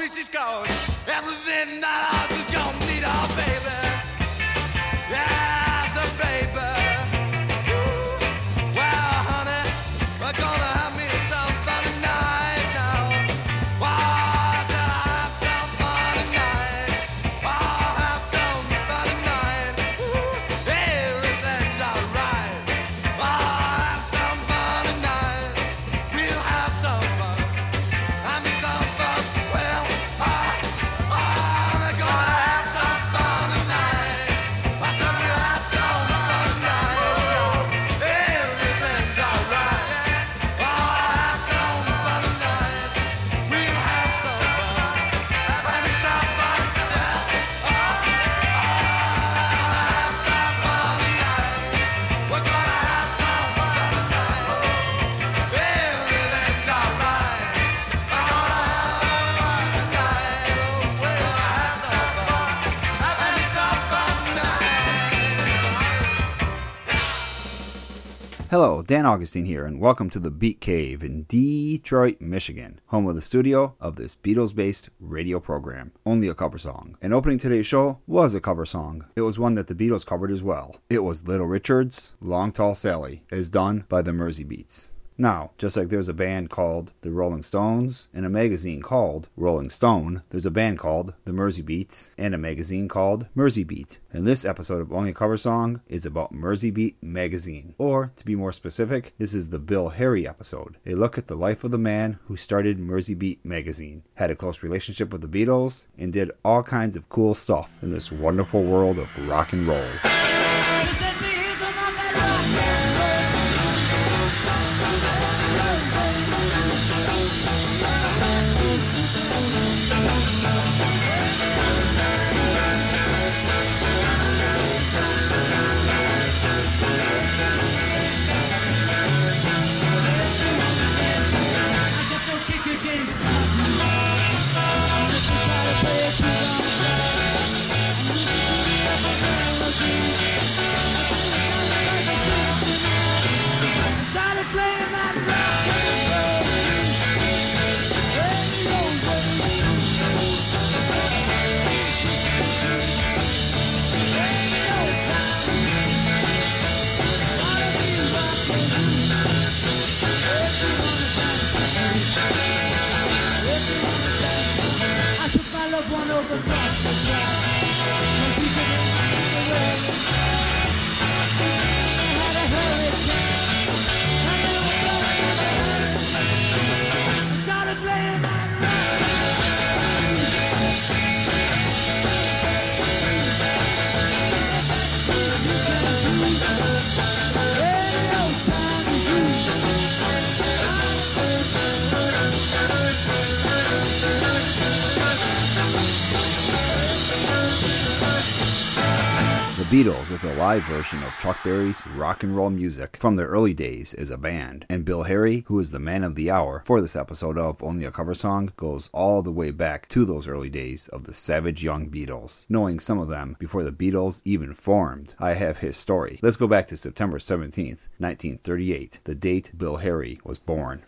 belt tweets is. Everything that I do, don't need a baby. Yes, Hello, Dan Augustine here, and welcome to the Beat Cave in Detroit, Michigan, home of the studio of this Beatles based radio program. Only a cover song. And opening today's show was a cover song. It was one that the Beatles covered as well. It was Little Richard's Long Tall Sally, as done by the Merseybeats. Now, just like there's a band called the Rolling Stones and a magazine called Rolling Stone, there's a band called the Merseybeats and a magazine called Mersey Beat. And this episode of Only Cover Song is about Mersey Beat magazine. Or, to be more specific, this is the Bill Harry episode. A look at the life of the man who started Mersey Beat magazine, had a close relationship with the Beatles, and did all kinds of cool stuff in this wonderful world of rock and roll. Beatles with a live version of Chuck Berry's rock and roll music from their early days as a band. And Bill Harry, who is the man of the hour for this episode of Only a Cover Song, goes all the way back to those early days of the savage young Beatles, knowing some of them before the Beatles even formed. I have his story. Let's go back to September 17th, 1938, the date Bill Harry was born.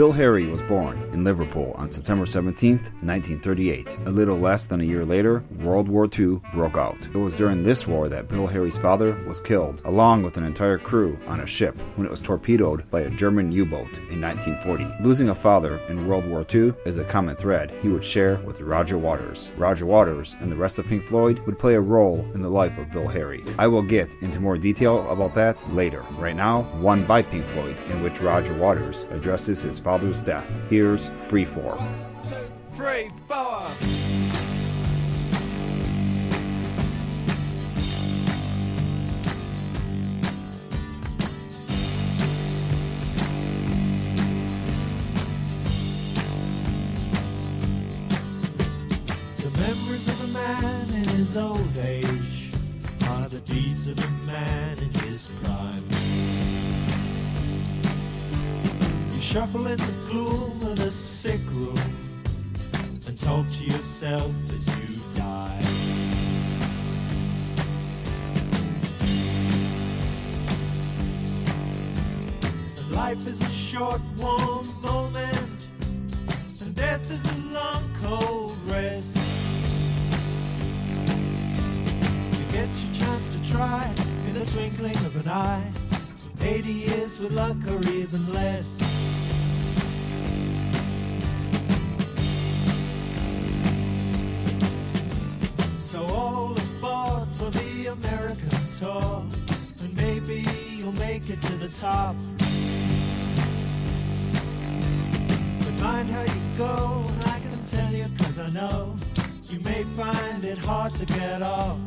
Bill Harry was born in Liverpool on September 17, 1938. A little less than a year later, World War II broke out. It was during this war that Bill Harry's father was killed, along with an entire crew on a ship when it was torpedoed by a German U boat in 1940. Losing a father in World War II is a common thread he would share with Roger Waters. Roger Waters and the rest of Pink Floyd would play a role in the life of Bill Harry. I will get into more detail about that later. Right now, one by Pink Floyd, in which Roger Waters addresses his father's death. Here's Free For. Four. The memories of a man in his old age are the deeds of a man shuffle in the gloom of the sick room and talk to yourself as you die. And life is a short, warm moment, and death is a long, cold rest. You get your chance to try in the twinkling of an eye. 80 years with luck or even less. Top. But mind how you go, and I can tell you cause I know you may find it hard to get off.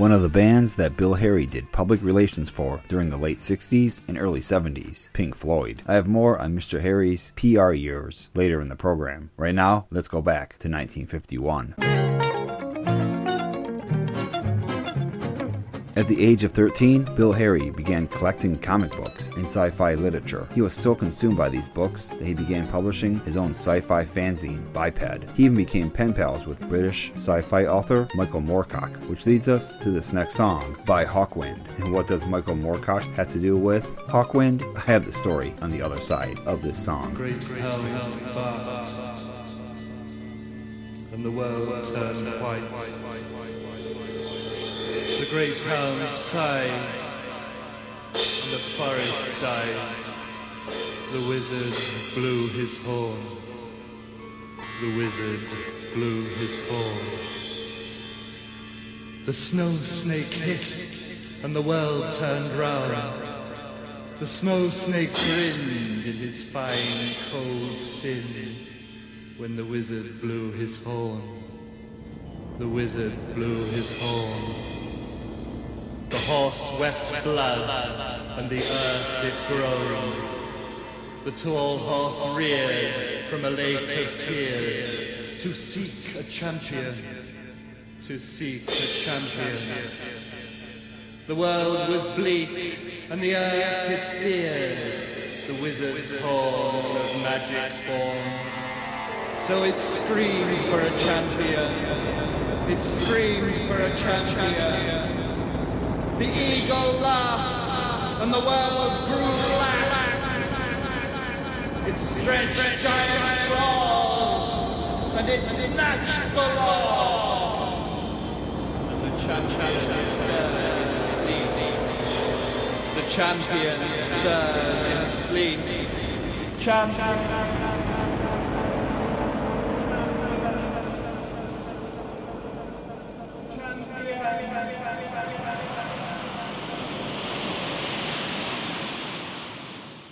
One of the bands that Bill Harry did public relations for during the late 60s and early 70s, Pink Floyd. I have more on Mr. Harry's PR years later in the program. Right now, let's go back to 1951. At the age of 13, Bill Harry began collecting comic books and sci fi literature. He was so consumed by these books that he began publishing his own sci fi fanzine, Biped. He even became pen pals with British sci fi author Michael Moorcock, which leads us to this next song by Hawkwind. And what does Michael Moorcock have to do with Hawkwind? I have the story on the other side of this song. Great hell barked, and the world turned white. The great hound sighed, and the forest died. The wizard blew his horn. The wizard blew his horn. The snow snake hissed, and the world turned round. The snow snake grinned in his fine cold sin when the wizard blew his horn. The wizard blew his horn. The horse wept blood and the earth did groan. The tall horse reared from a lake of tears to seek a champion, to seek a champion. The world was bleak, and the earth it feared the wizard's horn of magic born. So it screamed for a champion. It screamed for a champion. The eagle laughed, and the world grew black. It stretched giant claws, and it snatched the law. And the champion stirred in sleep. The champion stirred in sleep. Champion.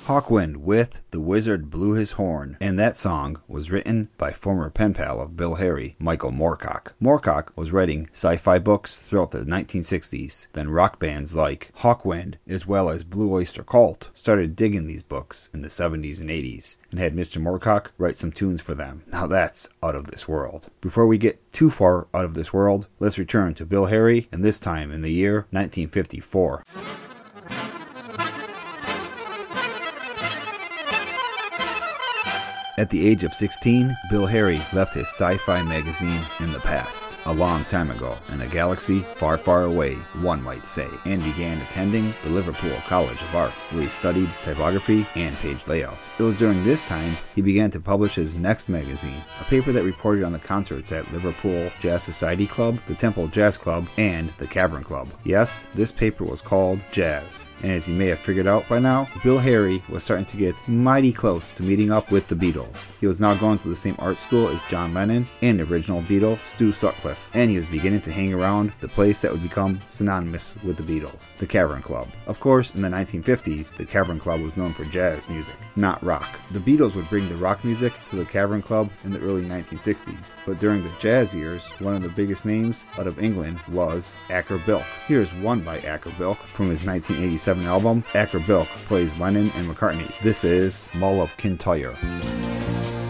Hawkwind with The Wizard Blew His Horn, and that song was written by former pen pal of Bill Harry, Michael Moorcock. Moorcock was writing sci fi books throughout the 1960s. Then rock bands like Hawkwind, as well as Blue Oyster Cult, started digging these books in the 70s and 80s and had Mr. Moorcock write some tunes for them. Now that's out of this world. Before we get too far out of this world, let's return to Bill Harry, and this time in the year 1954. At the age of 16, Bill Harry left his sci fi magazine in the past, a long time ago, in a galaxy far, far away, one might say, and began attending the Liverpool College of Art, where he studied typography and page layout. It was during this time he began to publish his next magazine, a paper that reported on the concerts at Liverpool Jazz Society Club, the Temple Jazz Club, and the Cavern Club. Yes, this paper was called Jazz, and as you may have figured out by now, Bill Harry was starting to get mighty close to meeting up with the Beatles. He was now going to the same art school as John Lennon and original Beatle Stu Sutcliffe, and he was beginning to hang around the place that would become synonymous with the Beatles, the Cavern Club. Of course, in the 1950s, the Cavern Club was known for jazz music, not rock. The Beatles would bring the rock music to the Cavern Club in the early 1960s, but during the jazz years, one of the biggest names out of England was Acker Bilk. Here's one by Acker Bilk from his 1987 album. Acker Bilk plays Lennon and McCartney. This is Mull of Kintyre. And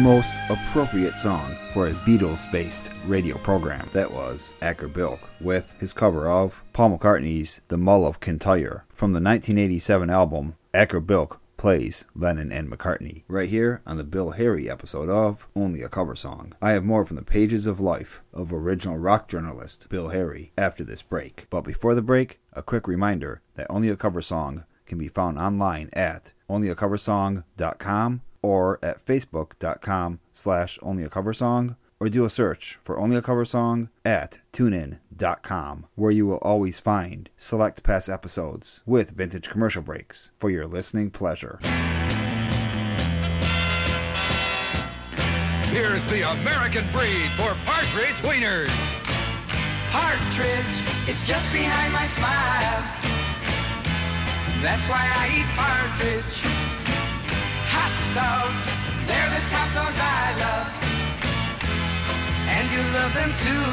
most appropriate song for a Beatles based radio program. That was Acker Bilk with his cover of Paul McCartney's The Mull of Kintyre from the 1987 album Acker Bilk Plays Lennon and McCartney, right here on the Bill Harry episode of Only a Cover Song. I have more from the pages of life of original rock journalist Bill Harry after this break. But before the break, a quick reminder that Only a Cover Song can be found online at onlyacoversong.com or at facebook.com slash onlyacoversong or do a search for Only a Cover Song at tunein.com where you will always find select past episodes with vintage commercial breaks for your listening pleasure. Here's the American breed for partridge wieners. Partridge, it's just behind my smile. That's why I eat partridge. Hot dogs, they're the top dogs I love. And you love them too.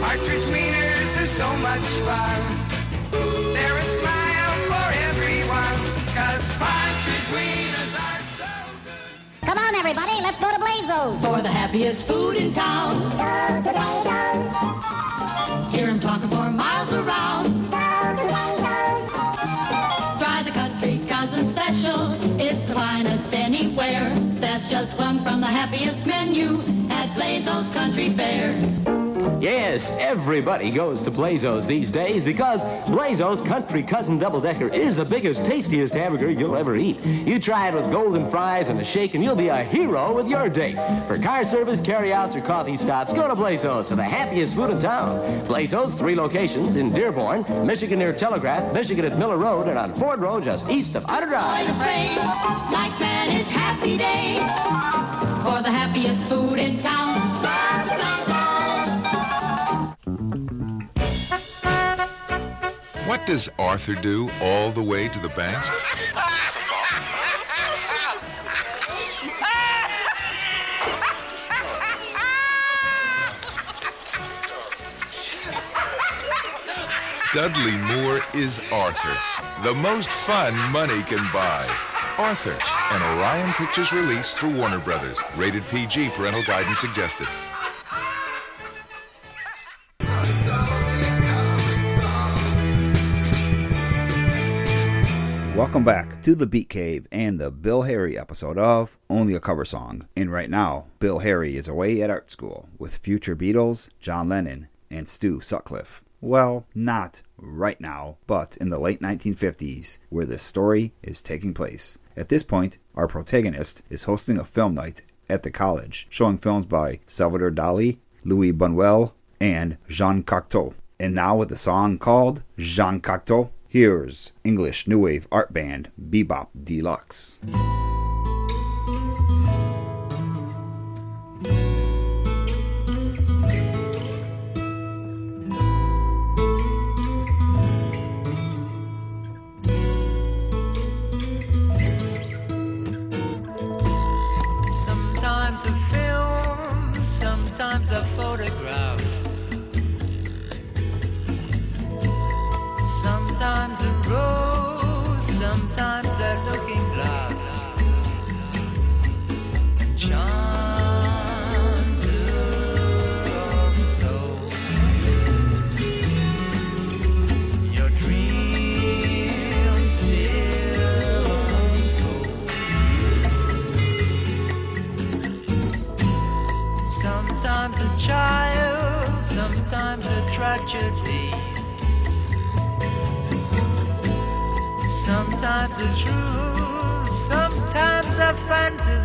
Partridge wieners are so much fun. They're a smile for everyone. Cause partridge wieners are so good. Come on, everybody, let's go to Blazo's. for the happiest food in town. Hear him talking for That's just one from the happiest menu at Blazo's Country Fair. Yes, everybody goes to Blazo's these days because Blazo's Country Cousin Double Decker is the biggest, tastiest hamburger you'll ever eat. You try it with golden fries and a shake, and you'll be a hero with your date. For car service, carryouts, or coffee stops, go to Blazo's for the happiest food in town. Blazo's, three locations in Dearborn, Michigan near Telegraph, Michigan at Miller Road, and on Ford Road just east of Outer Drive. Like it's happy day for the happiest food in town. What does Arthur do all the way to the bank? Dudley Moore is Arthur, the most fun money can buy. Arthur, an Orion Pictures release through Warner Brothers. Rated PG, parental guidance suggested. Welcome back to the Beat Cave and the Bill Harry episode of Only a Cover Song. And right now, Bill Harry is away at art school with future Beatles, John Lennon, and Stu Sutcliffe. Well, not right now, but in the late 1950s, where this story is taking place. At this point, our protagonist is hosting a film night at the college, showing films by Salvador Dali, Louis Buñuel, and Jean Cocteau. And now with a song called Jean Cocteau, here's English new wave art band Be-Bop Deluxe. Sometimes a film, sometimes a photograph. Sometimes A truth, sometimes a fantasy.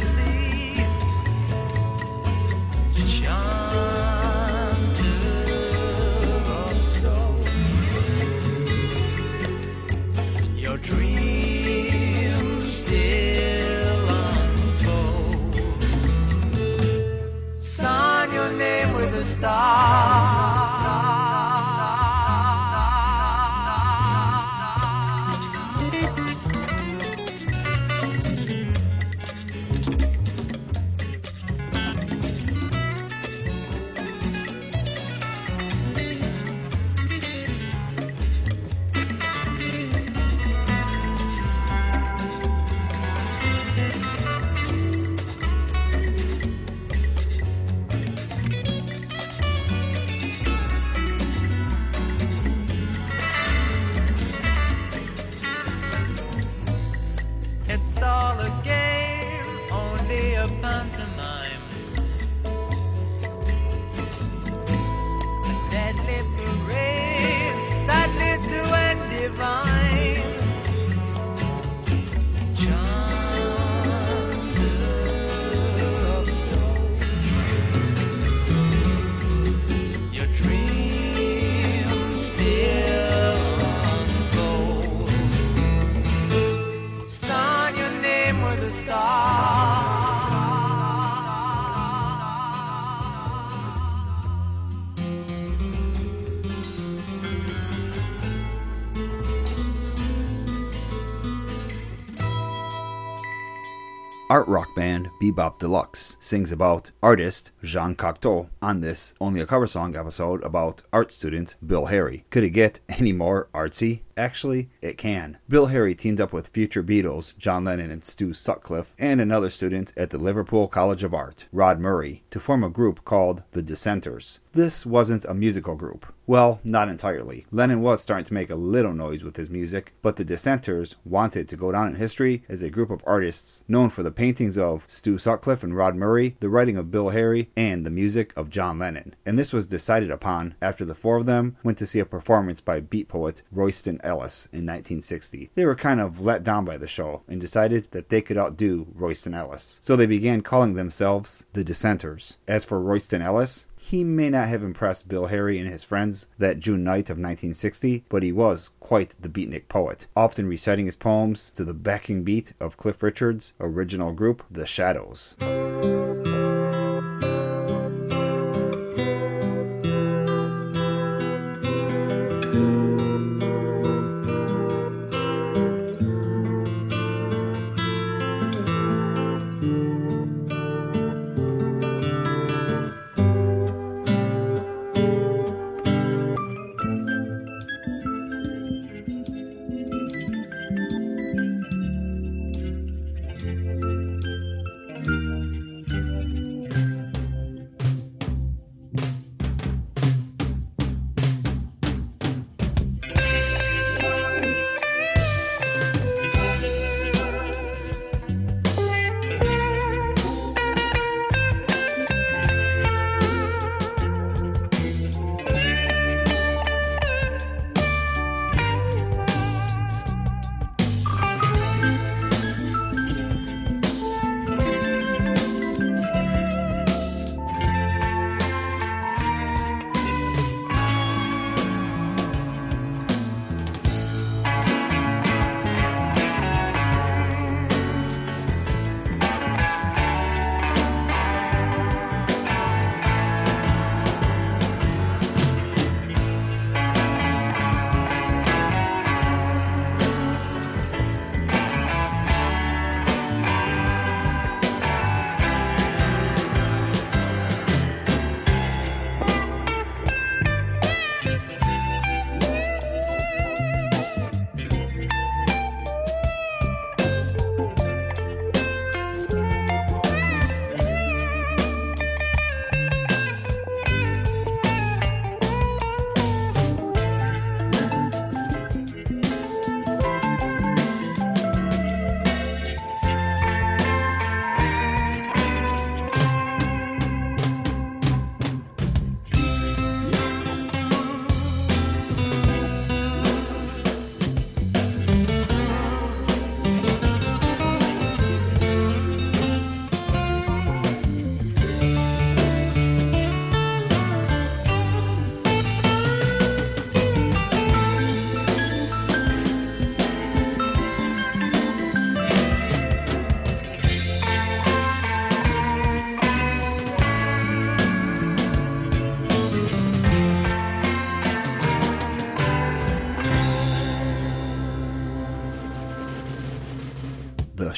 Art rock band Be-Bop Deluxe sings about artist Jean Cocteau on this Only a Cover Song episode about art student Bill Harry. Could it get any more artsy? Actually, it can. Bill Harry teamed up with future Beatles John Lennon and Stu Sutcliffe and another student at the Liverpool College of Art, Rod Murray, to form a group called the Dissenters. This wasn't a musical group. Well, not entirely. Lennon was starting to make a little noise with his music, but the Dissenters wanted to go down in history as a group of artists known for the paintings of Stu Sutcliffe and Rod Murray, the writing of Bill Harry, and the music of John Lennon. And this was decided upon after the four of them went to see a performance by beat poet Royston Ellis in 1960. They were kind of let down by the show and decided that they could outdo Royston Ellis. So they began calling themselves the Dissenters. As for Royston Ellis, he may not have impressed Bill Harry and his friends that June night of 1960, but he was quite the beatnik poet, often reciting his poems to the backing beat of Cliff Richard's original group, The Shadows.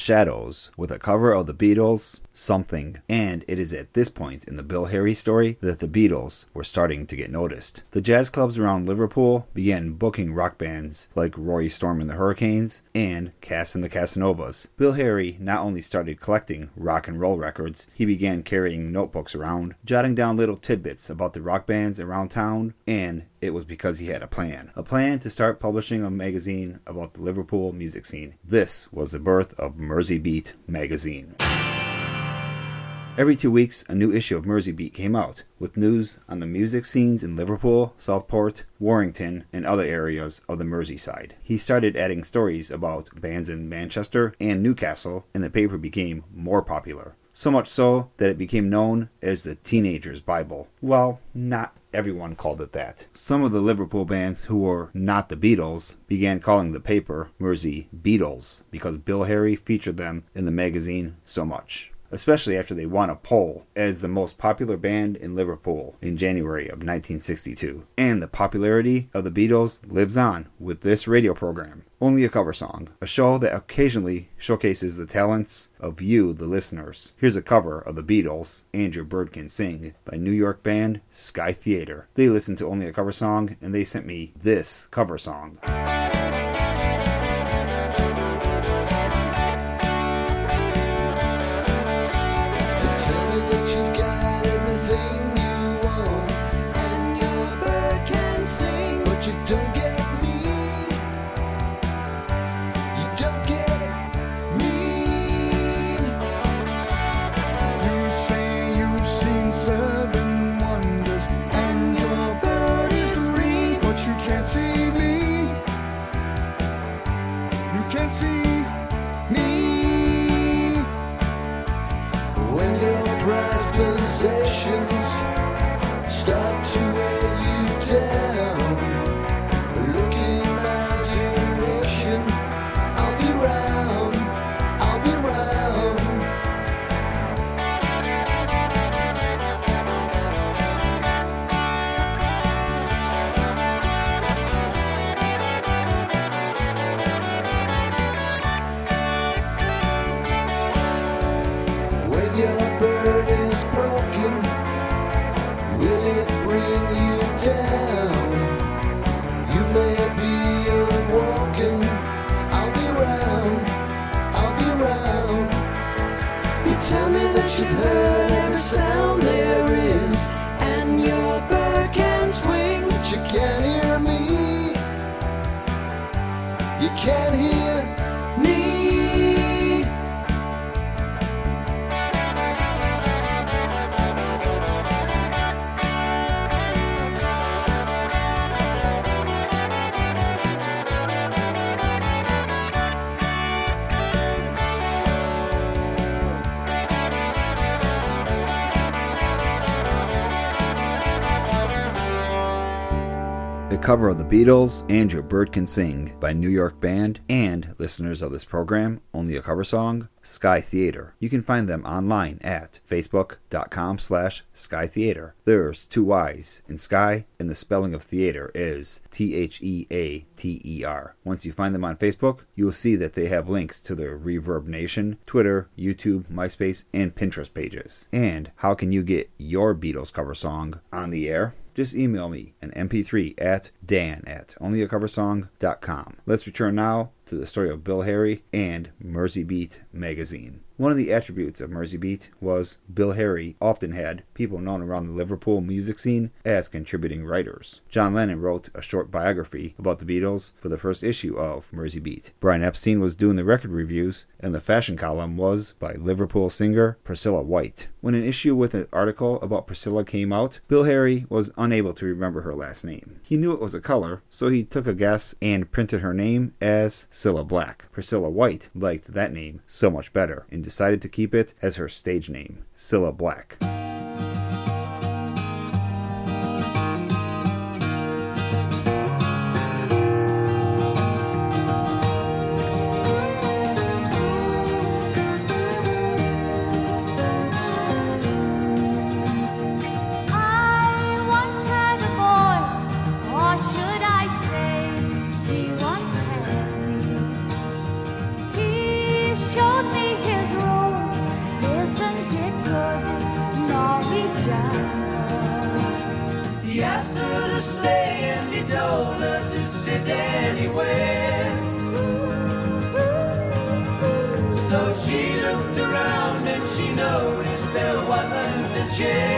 Shadows with a cover of the Beatles' Something. And it is at this point in the Bill Harry story that the Beatles were starting to get noticed. The jazz clubs around Liverpool began booking rock bands like Rory Storm and the Hurricanes and Cass and the Casanovas. Bill Harry not only started collecting rock and roll records, he began carrying notebooks around, jotting down little tidbits about the rock bands around town, and it was because he had a plan. A plan to start publishing a magazine about the Liverpool music scene. This was the birth of Mersey Beat magazine. Every two weeks, a new issue of Mersey Beat came out, with news on the music scenes in Liverpool, Southport, Warrington, and other areas of the Merseyside. He started adding stories about bands in Manchester and Newcastle, and the paper became more popular. So much so that it became known as the Teenager's Bible. Well, not everyone called it that. Some of the Liverpool bands who were not the Beatles began calling the paper Mersey Beatles because Bill Harry featured them in the magazine so much especially after they won a poll as the most popular band in Liverpool in January of 1962. And the popularity of the Beatles lives on with this radio program. Only a cover song, a show that occasionally showcases the talents of you, the listeners. Here's a cover of the Beatles, And Your Bird Can Sing, by New York band Skyy Theater. They listened to only a cover song and they sent me this cover song. Cover of the Beatles and Your Bird Can Sing by New York band and listeners of this program, Only a Cover Song, Skyy Theater. You can find them online at facebook.com slash Skyy Theater. There's two Y's in Sky and the spelling of theater is T-H-E-A-T-E-R. Once you find them on Facebook, you will see that they have links to their Reverb Nation, Twitter, YouTube, MySpace, and Pinterest pages. And how can you get your Beatles cover song on the air? Just email me an mp3 at dan at onlyacoversong.com. Let's return now to the story of Bill Harry and Mersey Beat magazine. One of the attributes of Mersey Beat was Bill Harry often had people known around the Liverpool music scene as contributing writers. John Lennon wrote a short biography about the Beatles for the first issue of Mersey Beat. Brian Epstein was doing the record reviews, and the fashion column was by Liverpool singer Priscilla White. When an issue with an article about Priscilla came out, Bill Harry was unable to remember her last name. He knew it was a color, so he took a guess and printed her name as Cilla Black. Priscilla White liked that name so much better and decided to keep it as her stage name, Cilla Black. Her to sit anywhere. So she looked around and she noticed there wasn't a chair.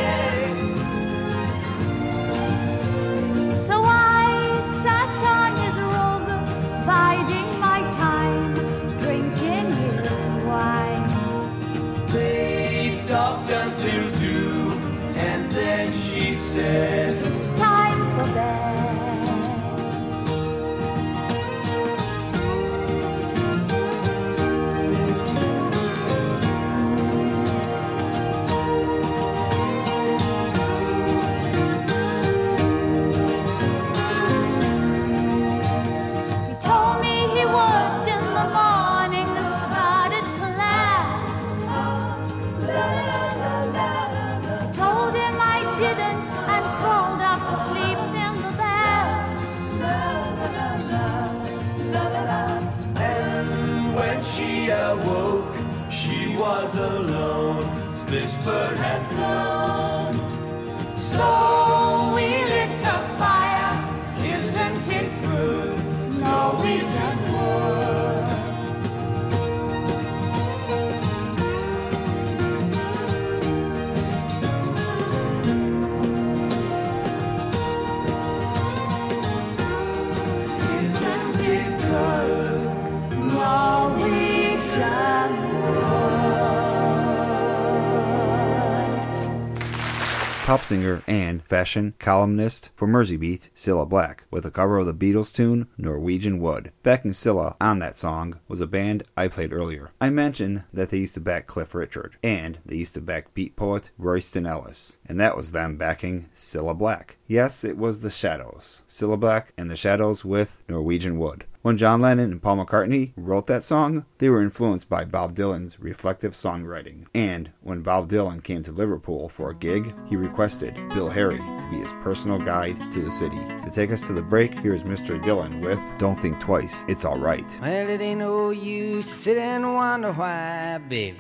Pop singer and fashion columnist for Merseybeat, Cilla Black, with a cover of the Beatles tune Norwegian Wood. Backing Cilla on that song was a band I played earlier. I mentioned that they used to back Cliff Richard, and they used to back beat poet Royston Ellis, and that was them backing Cilla Black. Yes, it was the Shadows. Cilla Black and the Shadows with Norwegian Wood. When John Lennon and Paul McCartney wrote that song, they were influenced by Bob Dylan's reflective songwriting. And when Bob Dylan came to Liverpool for a gig, he requested Bill Harry to be his personal guide to the city. To take us to the break, here's Mr. Dylan with Don't Think Twice, It's Alright. Well, it ain't no use to sit and wonder why, baby.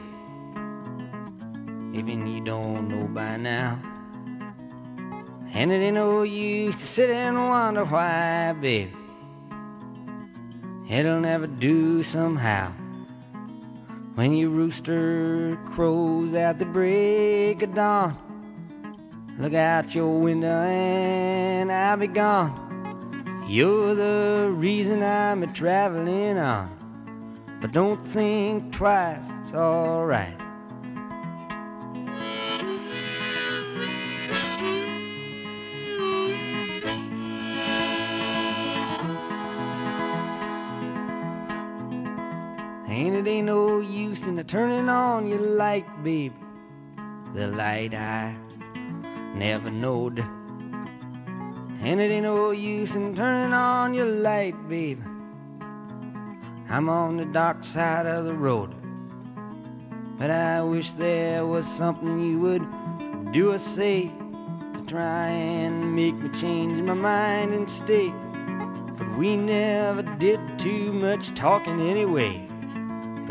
Even you don't know by now. And it ain't no use to sit and wonder why, baby. It'll never do somehow. When your rooster crows at the break of dawn, look out your window and I'll be gone. You're the reason I'm a traveling on. But don't think twice, it's alright. And it ain't no use in turning on your light, baby. The light I never knowed. And it ain't no use in turning on your light, baby. I'm on the dark side of the road. But I wish there was something you would do or say to try and make me change my mind and stay. But we never did too much talking anyway.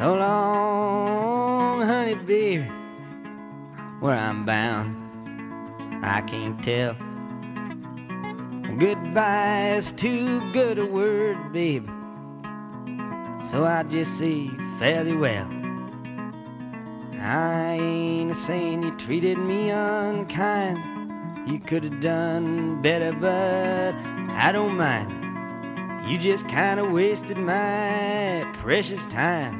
So long, honey, baby, where I'm bound, I can't tell. Goodbye is too good a word, baby. So I just say thee well. I ain't a saying you treated me unkind. You could have done better, but I don't mind. You just kinda wasted my precious time.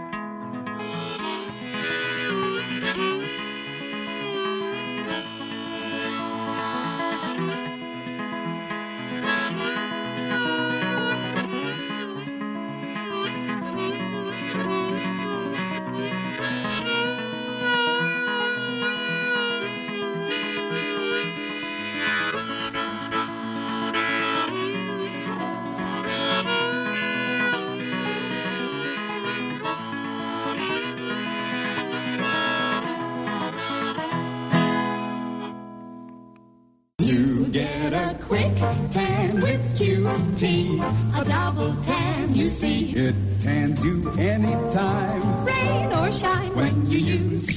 QT, a double tan, you see. It tans you anytime. Rain or shine when you use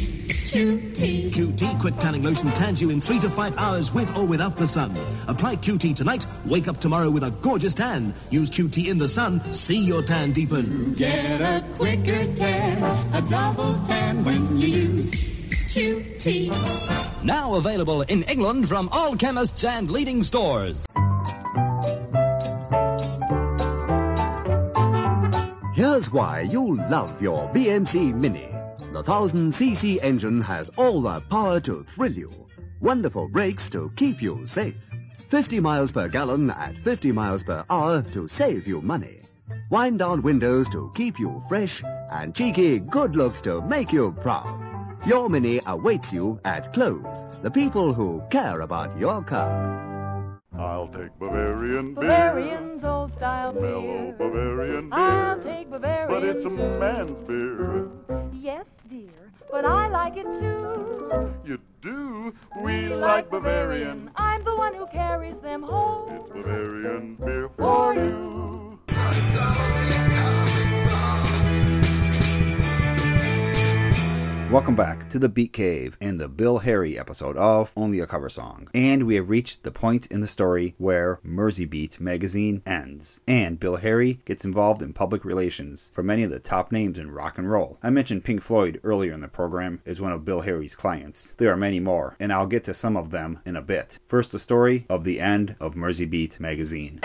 QT. QT Quick Tanning Lotion tans you in three to five hours with or without the sun. Apply QT tonight, wake up tomorrow with a gorgeous tan. Use QT in the sun, see your tan deepen. Get a quicker tan, a double tan when you use QT. Now available in England from all chemists and leading stores. Here's why you'll love your BMC Mini. The 1000cc engine has all the power to thrill you. Wonderful brakes to keep you safe. 50 miles per gallon at 50 miles per hour to save you money. Wind down windows to keep you fresh and cheeky good looks to make you proud. Your Mini awaits you at Close, the people who care about your car. I'll take Bavarian beer. Bavarian's old style Mellow. Bavarian beer. I'll take Bavarian. But it's a man's beer. Yes, dear, but I like it too. You do? We like Bavarian. I'm the one who carries them home. It's Bavarian Welcome back to the Beat Cave and the Bill Harry episode of Only a Cover Song. And we have reached the point in the story where Mersey Beat magazine ends. And Bill Harry gets involved in public relations for many of the top names in rock and roll. I mentioned Pink Floyd earlier in the program as one of Bill Harry's clients. There are many more, and I'll get to some of them in a bit. First, the story of the end of Mersey Beat magazine.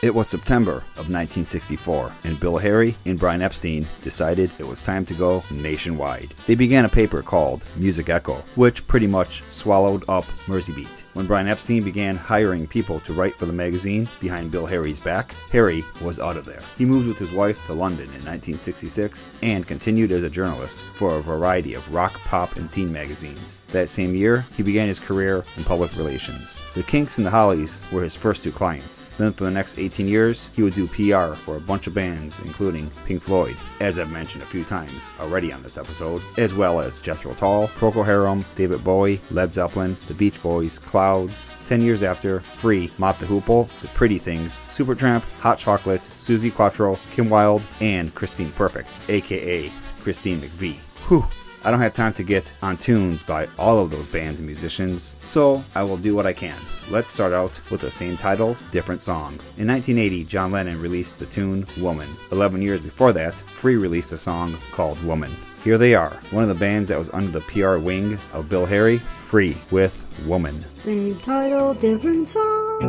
It was September of 1964, and Bill Harry and Brian Epstein decided it was time to go nationwide. They began a paper called Music Echo, which pretty much swallowed up Mersey Beat. When Brian Epstein began hiring people to write for the magazine behind Bill Harry's back, Harry was out of there. He moved with his wife to London in 1966 and continued as a journalist for a variety of rock, pop, and teen magazines. That same year, he began his career in public relations. The Kinks and the Hollies were his first two clients. Then for the next 18 years, he would do PR for a bunch of bands, including Pink Floyd, as I've mentioned a few times already on this episode, as well as Jethro Tull, Procol Harum, David Bowie, Led Zeppelin, The Beach Boys, Clouds. Ten years after, Free, Mott the Hoople, The Pretty Things, Supertramp, Hot Chocolate, Suzi Quatro, Kim Wilde, and Christine Perfect, aka Christine McVie. Whew. I don't have time to get on tunes by all of those bands and musicians, so I will do what I can. Let's start out with the same title, different song. In 1980, John Lennon released the tune Woman. 11 years before that, Free released a song called Woman. Here they are, one of the bands that was under the PR wing of Bill Harry, Free with Woman. Same title, different song.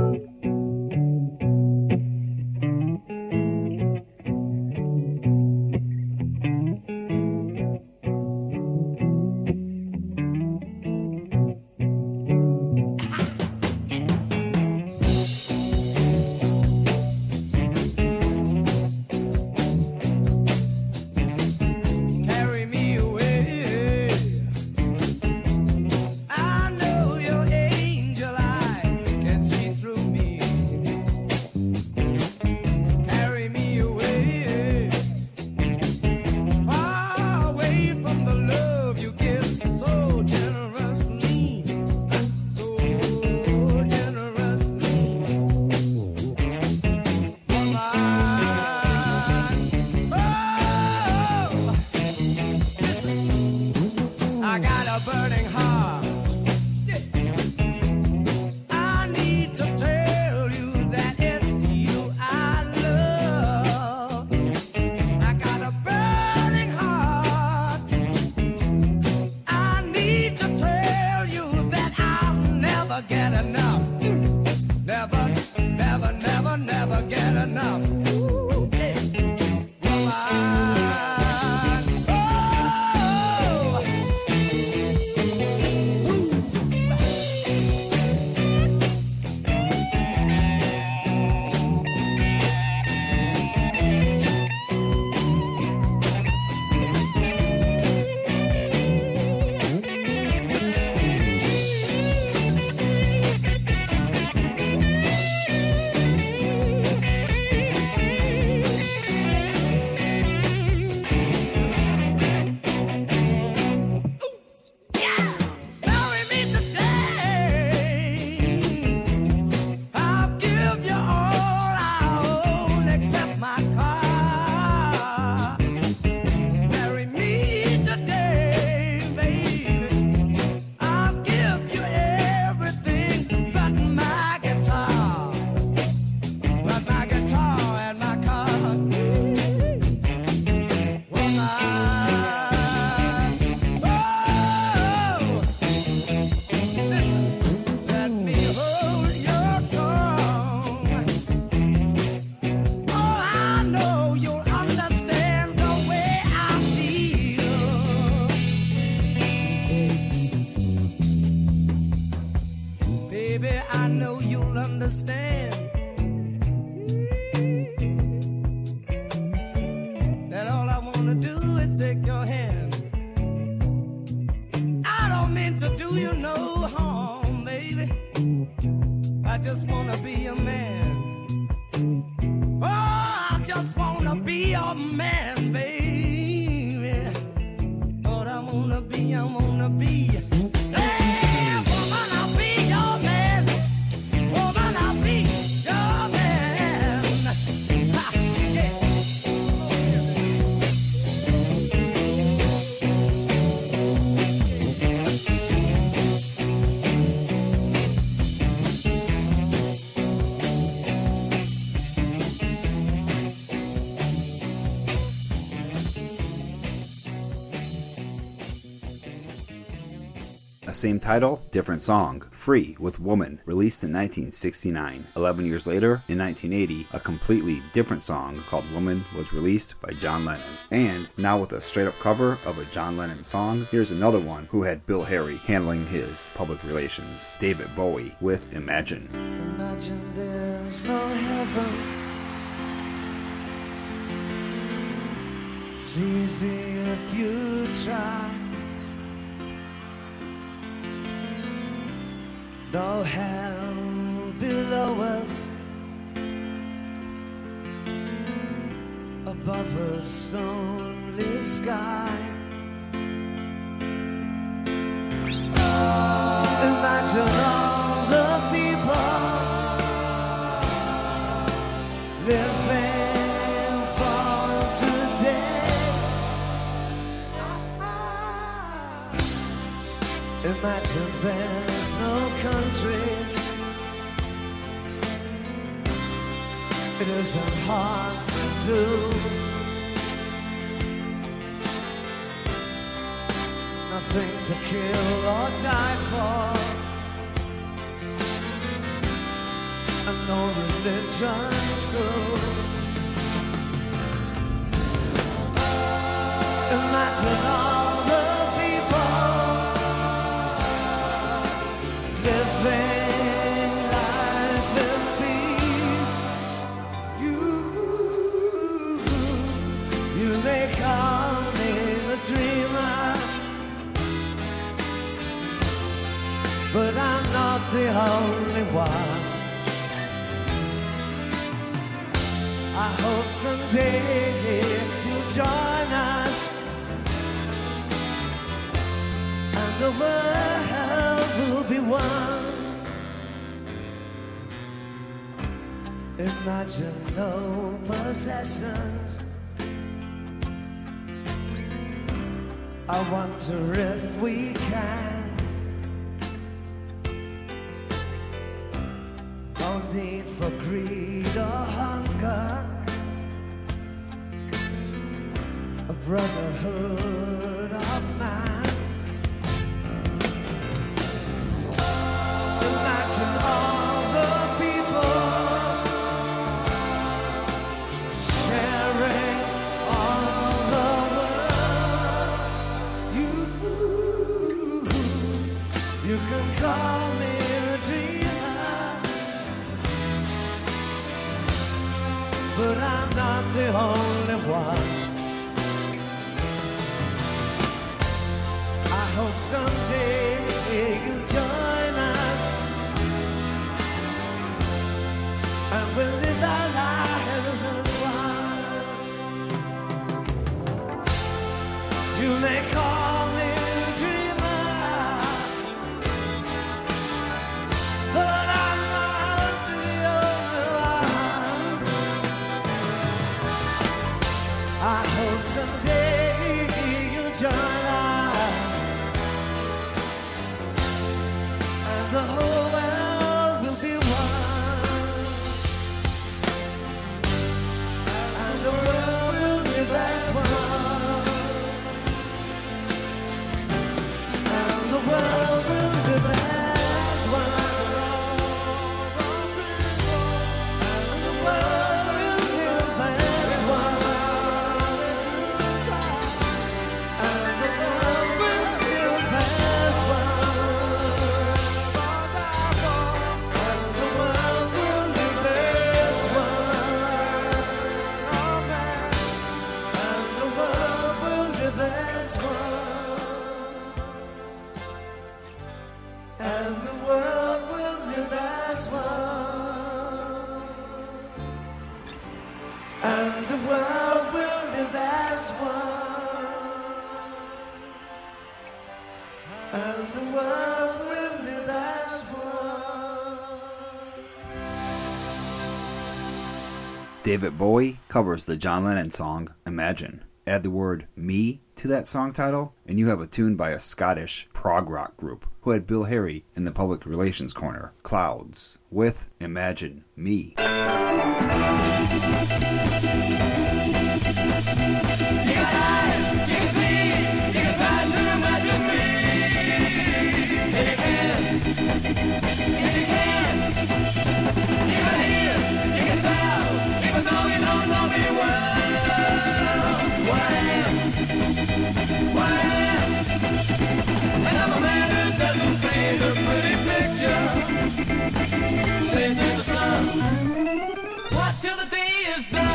A same title, different song, Free with Woman, released in 1969. 11 years later, in 1980, a completely different song called Woman was released by John Lennon. And now with a straight up cover of a John Lennon song, here's another one who had Bill Harry handling his public relations, David Bowie with Imagine. Imagine there's no heaven. It's easy if you try. No hell below us. Above us only sky. Imagine all the people living for today. Ah. Imagine there's no country. It isn't hard to do. Nothing to kill or die for. And no religion too. Imagine all but I'm not the only one. I hope someday you'll join us. And the world will be one. Imagine no possessions. I wonder if we can. For greed or hunger. A brotherhood someday David Bowie covers the John Lennon song Imagine. Add the word me to that song title, and you have a tune by a Scottish prog rock group who had Bill Harry in the public relations corner, Clouds, with Imagine Me. Till the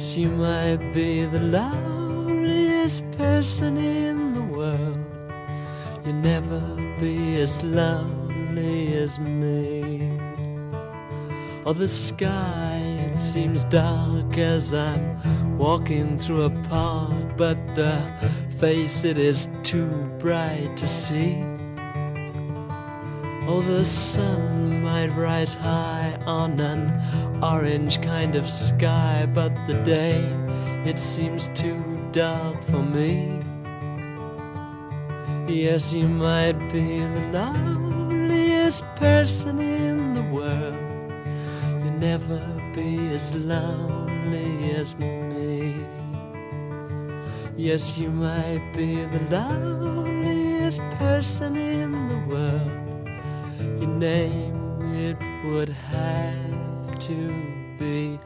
Yes, you might be the loneliest person in the world. You'll never be as lonely as me. Or the sky, it seems dark as I'm walking through a park, but the face, it is too bright to see. Oh, the sun might rise high on an orange kind of sky, but the day, it seems too dark for me. Yes, you might be the loneliest person in the world. You'll never be as lonely as me. Yes, you might be the loneliest person in the world. Your name, it would have to be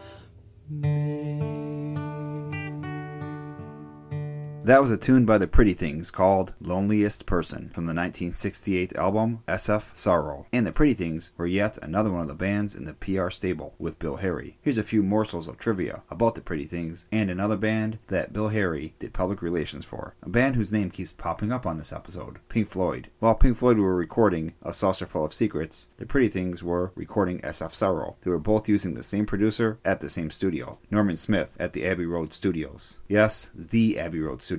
That was a tune by the Pretty Things called Loneliest Person from the 1968 album SF Sorrow. And the Pretty Things were yet another one of the bands in the PR stable with Bill Harry. Here's a few morsels of trivia about the Pretty Things and another band that Bill Harry did public relations for. A band whose name keeps popping up on this episode Pink Floyd. While Pink Floyd were recording A Saucerful of Secrets, the Pretty Things were recording SF Sorrow. They were both using the same producer at the same studio, Norman Smith at the Abbey Road Studios. Yes, the Abbey Road Studios,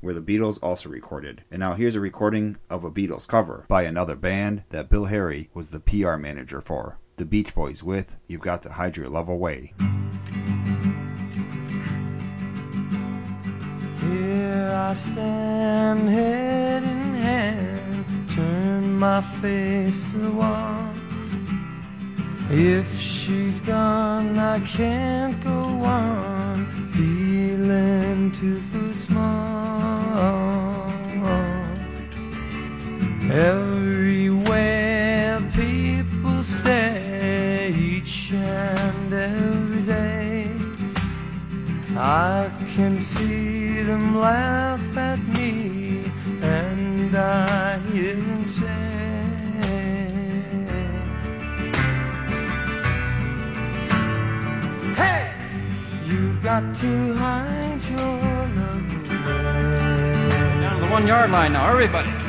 where the Beatles also recorded. And now here's a recording of a Beatles cover by another band that Bill Harry was the PR manager for. The Beach Boys with You've Got to Hide Your Love Away. Here I stand, head in hand, turn my face to the wall. If she's gone, I can't go on, feeling two foot small. Everywhere people stare, each and every day. I can see them laugh at me, and I hear them say, got to hide your love. Down to the one yard line now, everybody.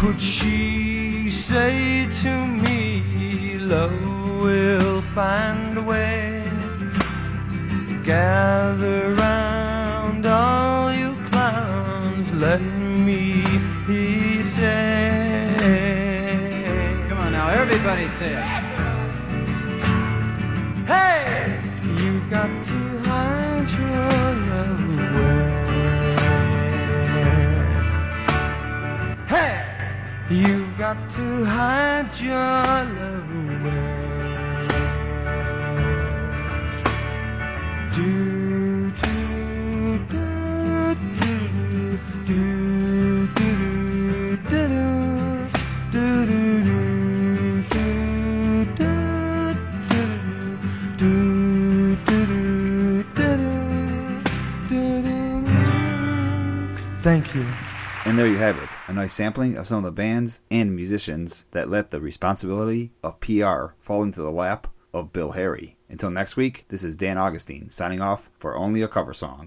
Could she say to me, Love will find a way? Gather round all you clowns, let me say. Come on now, everybody say it. Got to hide your love away. Do do do do do do do do do do Thank you. And there you have it, nice sampling of some of the bands and musicians that let the responsibility of PR fall into the lap of Bill Harry. Until next week, this is Dan Augustine signing off for Only a Cover Song.